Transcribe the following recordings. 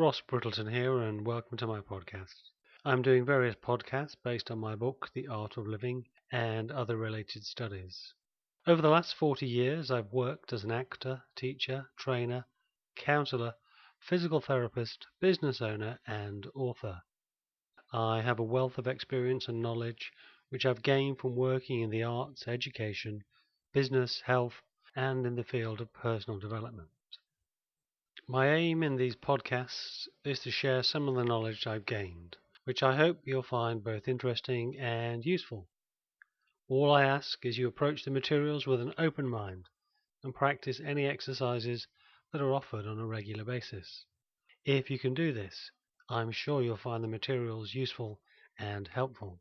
Ross Brittleton here, and welcome to my podcast. I'm doing various podcasts based on my book, The Art of Living, and other related studies. Over the last 40 years, I've worked as an actor, teacher, trainer, counselor, physical therapist, business owner, and author. I have a wealth of experience and knowledge which I've gained from working in the arts, education, business, health, and in the field of personal development. My aim in these podcasts is to share some of the knowledge I've gained, which I hope you'll find both interesting and useful. All I ask is you approach the materials with an open mind and practice any exercises that are offered on a regular basis. If you can do this, I'm sure you'll find the materials useful and helpful.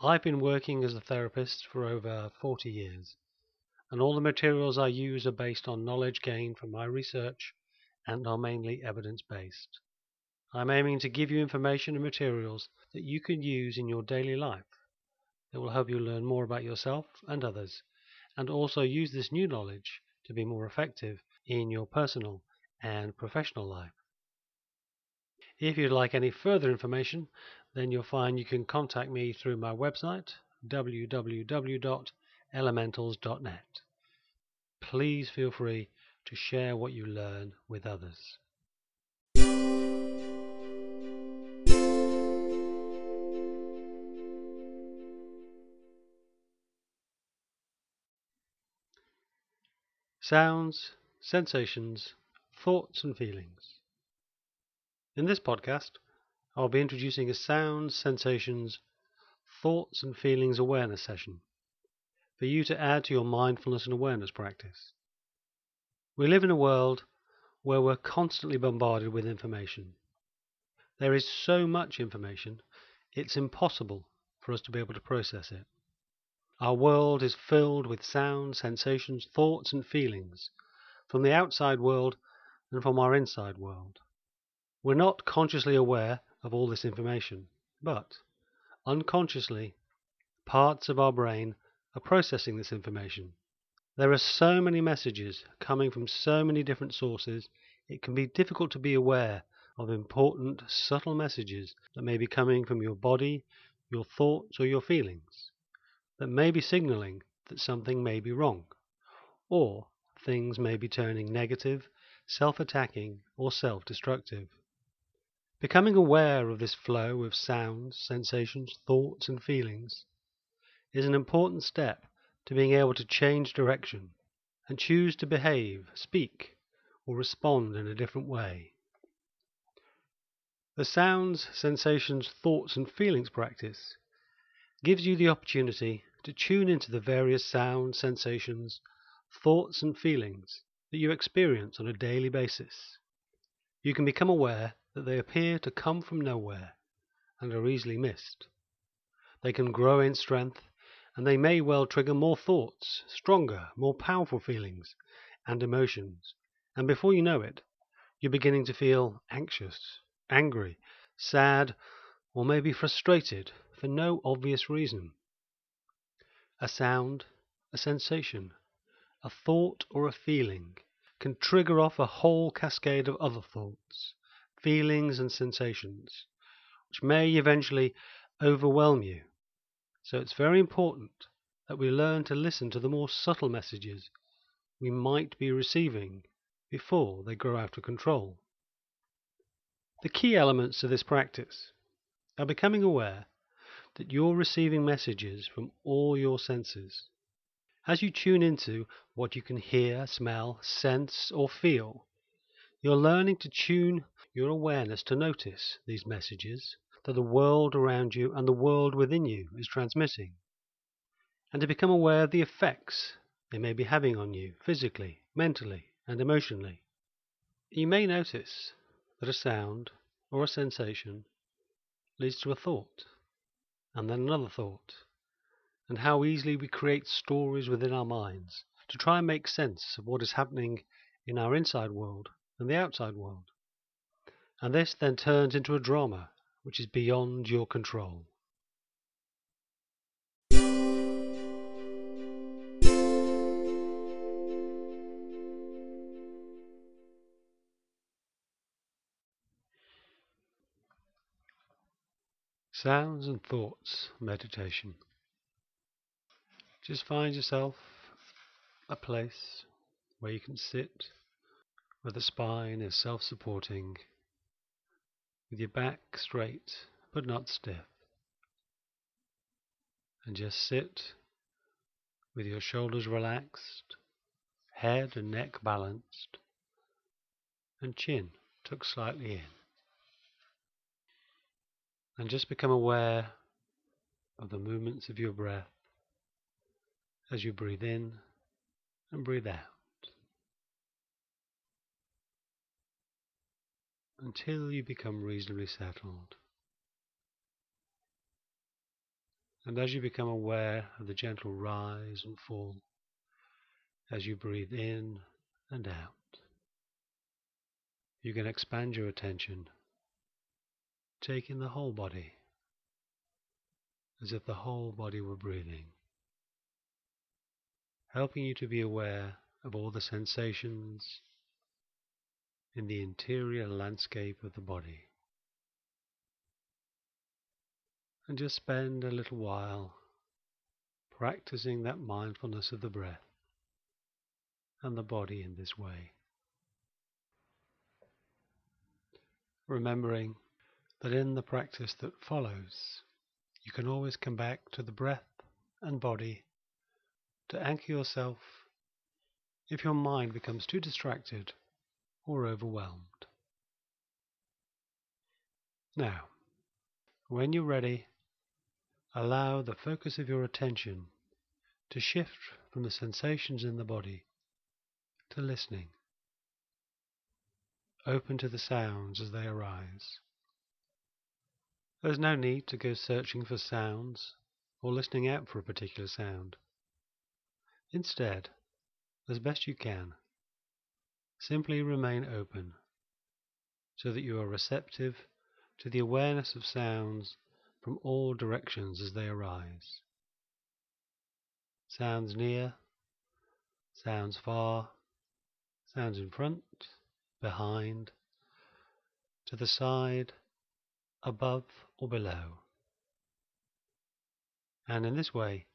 I've been working as a therapist for over 40 years, and all the materials I use are based on knowledge gained from my research and are mainly evidence-based. I'm aiming to give you information and materials that you can use in your daily life that will help you learn more about yourself and others, and also use this new knowledge to be more effective in your personal and professional life. If you'd like any further information, then you'll find you can contact me through my website, www.elementals.net. Please feel free to share what you learn with others. Sounds, sensations, thoughts, and feelings. In this podcast, I'll be introducing a sounds, sensations, thoughts, and feelings awareness session for you to add to your mindfulness and awareness practice. We live in a world where we're constantly bombarded with information. There is so much information, it's impossible for us to be able to process it. Our world is filled with sounds, sensations, thoughts, and feelings from the outside world and from our inside world. We're not consciously aware of all this information, but unconsciously, parts of our brain are processing this information there are so many messages coming from so many different sources, it can be difficult to be aware of important, subtle messages that may be coming from your body, your thoughts, or your feelings, that may be signaling that something may be wrong, or things may be turning negative, self attacking, or self destructive. Becoming aware of this flow of sounds, sensations, thoughts, and feelings is an important step to being able to change direction and choose to behave, speak, or respond in a different way. The sounds, sensations, thoughts, and feelings practice gives you the opportunity to tune into the various sounds, sensations, thoughts, and feelings that you experience on a daily basis. You can become aware that they appear to come from nowhere and are easily missed. They can grow in strength and they may well trigger more thoughts, stronger, more powerful feelings and emotions. And before you know it, you're beginning to feel anxious, angry, sad, or maybe frustrated for no obvious reason. A sound, a sensation, a thought, or a feeling can trigger off a whole cascade of other thoughts, feelings, and sensations, which may eventually overwhelm you so it's very important that we learn to listen to the more subtle messages we might be receiving before they grow out of control. The key elements of this practice are becoming aware that you're receiving messages from all your senses. As you tune into what you can hear, smell, sense, or feel, you're learning to tune your awareness to notice these messages that the world around you and the world within you is transmitting, and to become aware of the effects they may be having on you physically, mentally, and emotionally. You may notice that a sound or a sensation leads to a thought, and then another thought, and how easily we create stories within our minds to try and make sense of what is happening in our inside world and the outside world. And this then turns into a drama which is beyond your control. Sounds and Thoughts Meditation. Just find yourself a place where you can sit, where the spine is self supporting with your back straight but not stiff. And just sit with your shoulders relaxed, head and neck balanced, and chin tucked slightly in. And just become aware of the movements of your breath as you breathe in and breathe out. Until you become reasonably settled. And as you become aware of the gentle rise and fall as you breathe in and out, you can expand your attention taking the whole body as if the whole body were breathing, helping you to be aware of all the sensations in the interior landscape of the body. And just spend a little while practicing that mindfulness of the breath and the body in this way. Remembering that in the practice that follows, you can always come back to the breath and body to anchor yourself if your mind becomes too distracted or overwhelmed. Now, when you're ready, allow the focus of your attention to shift from the sensations in the body to listening, open to the sounds as they arise. There's no need to go searching for sounds or listening out for a particular sound. Instead, as best you can, simply remain open so that you are receptive to the awareness of sounds from all directions as they arise. Sounds near, sounds far, sounds in front, behind, to the side, above or below. And in this way,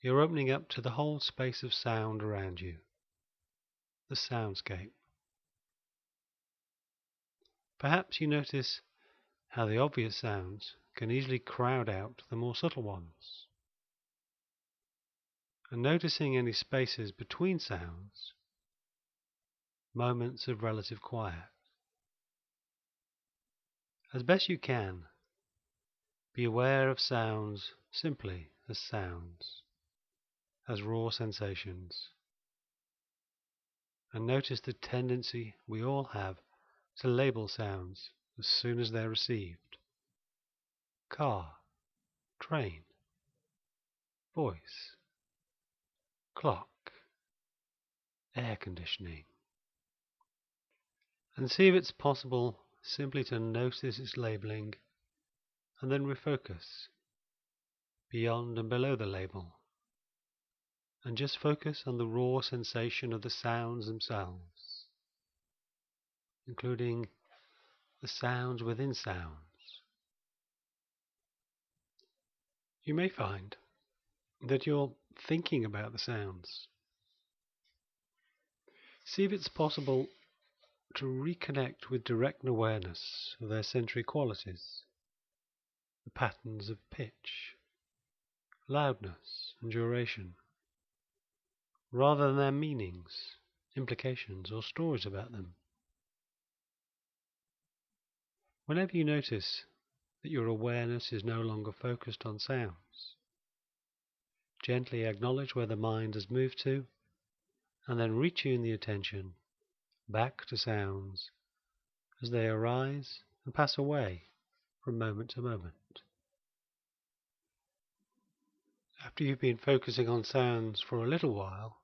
you're opening up to the whole space of sound around you, the soundscape. Perhaps you notice how the obvious sounds can easily crowd out the more subtle ones. And noticing any spaces between sounds, moments of relative quiet. As best you can, be aware of sounds simply as sounds, as raw sensations. And notice the tendency we all have to label sounds as soon as they're received. Car, train, voice, clock, air conditioning. And see if it's possible simply to notice its labeling and then refocus beyond and below the label and just focus on the raw sensation of the sounds themselves, including the sounds within sounds. You may find that you're thinking about the sounds. See if it's possible to reconnect with direct awareness of their sensory qualities, the patterns of pitch, loudness, and duration, rather than their meanings, implications, or stories about them. Whenever you notice that your awareness is no longer focused on sounds, gently acknowledge where the mind has moved to, and then retune the attention back to sounds as they arise and pass away from moment to moment. After you've been focusing on sounds for a little while,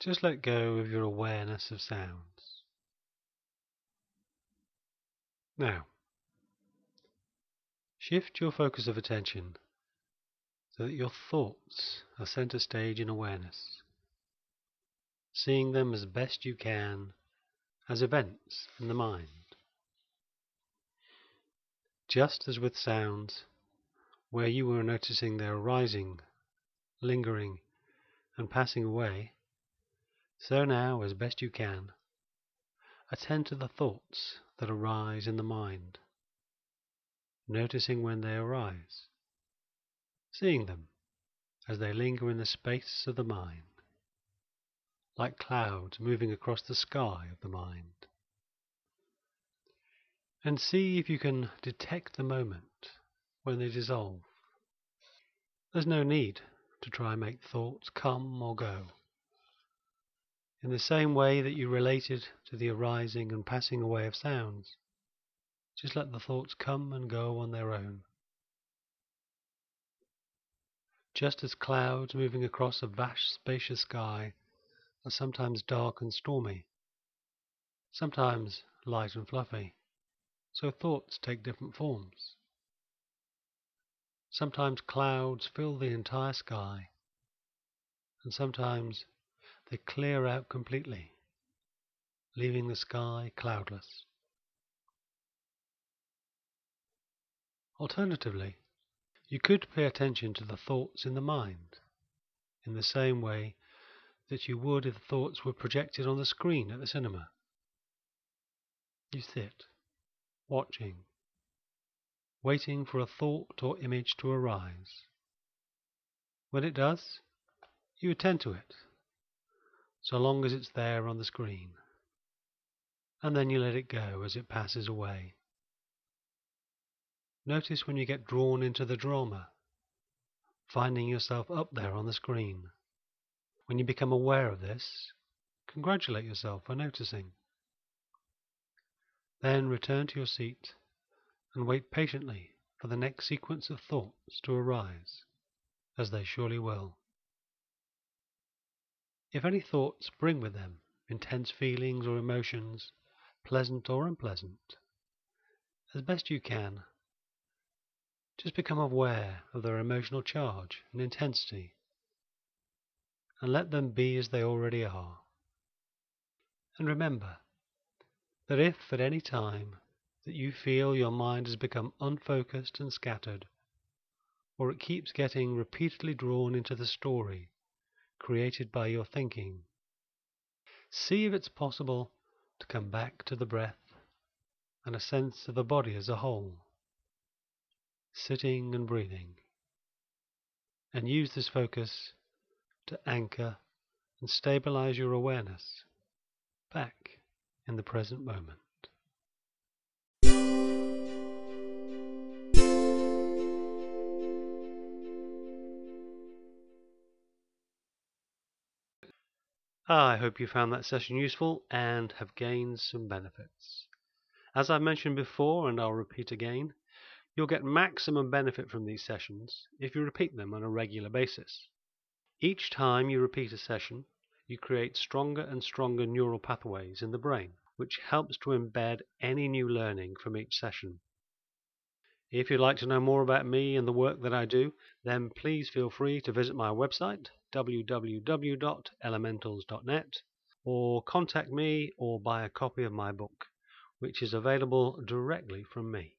just let go of your awareness of sounds. Now, shift your focus of attention so that your thoughts are center stage in awareness seeing them as best you can as events in the mind. Just as with sounds, where you were noticing their rising, lingering, and passing away, so now, as best you can, attend to the thoughts that arise in the mind, noticing when they arise, seeing them as they linger in the space of the mind, like clouds moving across the sky of the mind. And see if you can detect the moment when they dissolve. There's no need to try and make thoughts come or go. In the same way that you related to the arising and passing away of sounds, just let the thoughts come and go on their own. Just as clouds moving across a vast, spacious sky are sometimes dark and stormy, sometimes light and fluffy, so thoughts take different forms. Sometimes clouds fill the entire sky, and sometimes they clear out completely, leaving the sky cloudless. Alternatively, you could pay attention to the thoughts in the mind in the same way that you would if thoughts were projected on the screen at the cinema. You sit, watching, waiting for a thought or image to arise. When it does, you attend to it so long as it's there on the screen. And then you let it go as it passes away. Notice when you get drawn into the drama, finding yourself up there on the screen. When you become aware of this, congratulate yourself for noticing. Then return to your seat and wait patiently for the next sequence of thoughts to arise, as they surely will. If any thoughts bring with them intense feelings or emotions, pleasant or unpleasant, as best you can, just become aware of their emotional charge and intensity and let them be as they already are. And remember that if at any time that you feel your mind has become unfocused and scattered, or it keeps getting repeatedly drawn into the story created by your thinking. See if it's possible to come back to the breath and a sense of the body as a whole, sitting and breathing, and use this focus to anchor and stabilize your awareness back in the present moment. I hope you found that session useful and have gained some benefits. As I've mentioned before, and I'll repeat again, you'll get maximum benefit from these sessions if you repeat them on a regular basis. Each time you repeat a session, you create stronger and stronger neural pathways in the brain, which helps to embed any new learning from each session. If you'd like to know more about me and the work that I do, then please feel free to visit my website, www.elementals.net, or contact me or buy a copy of my book, which is available directly from me.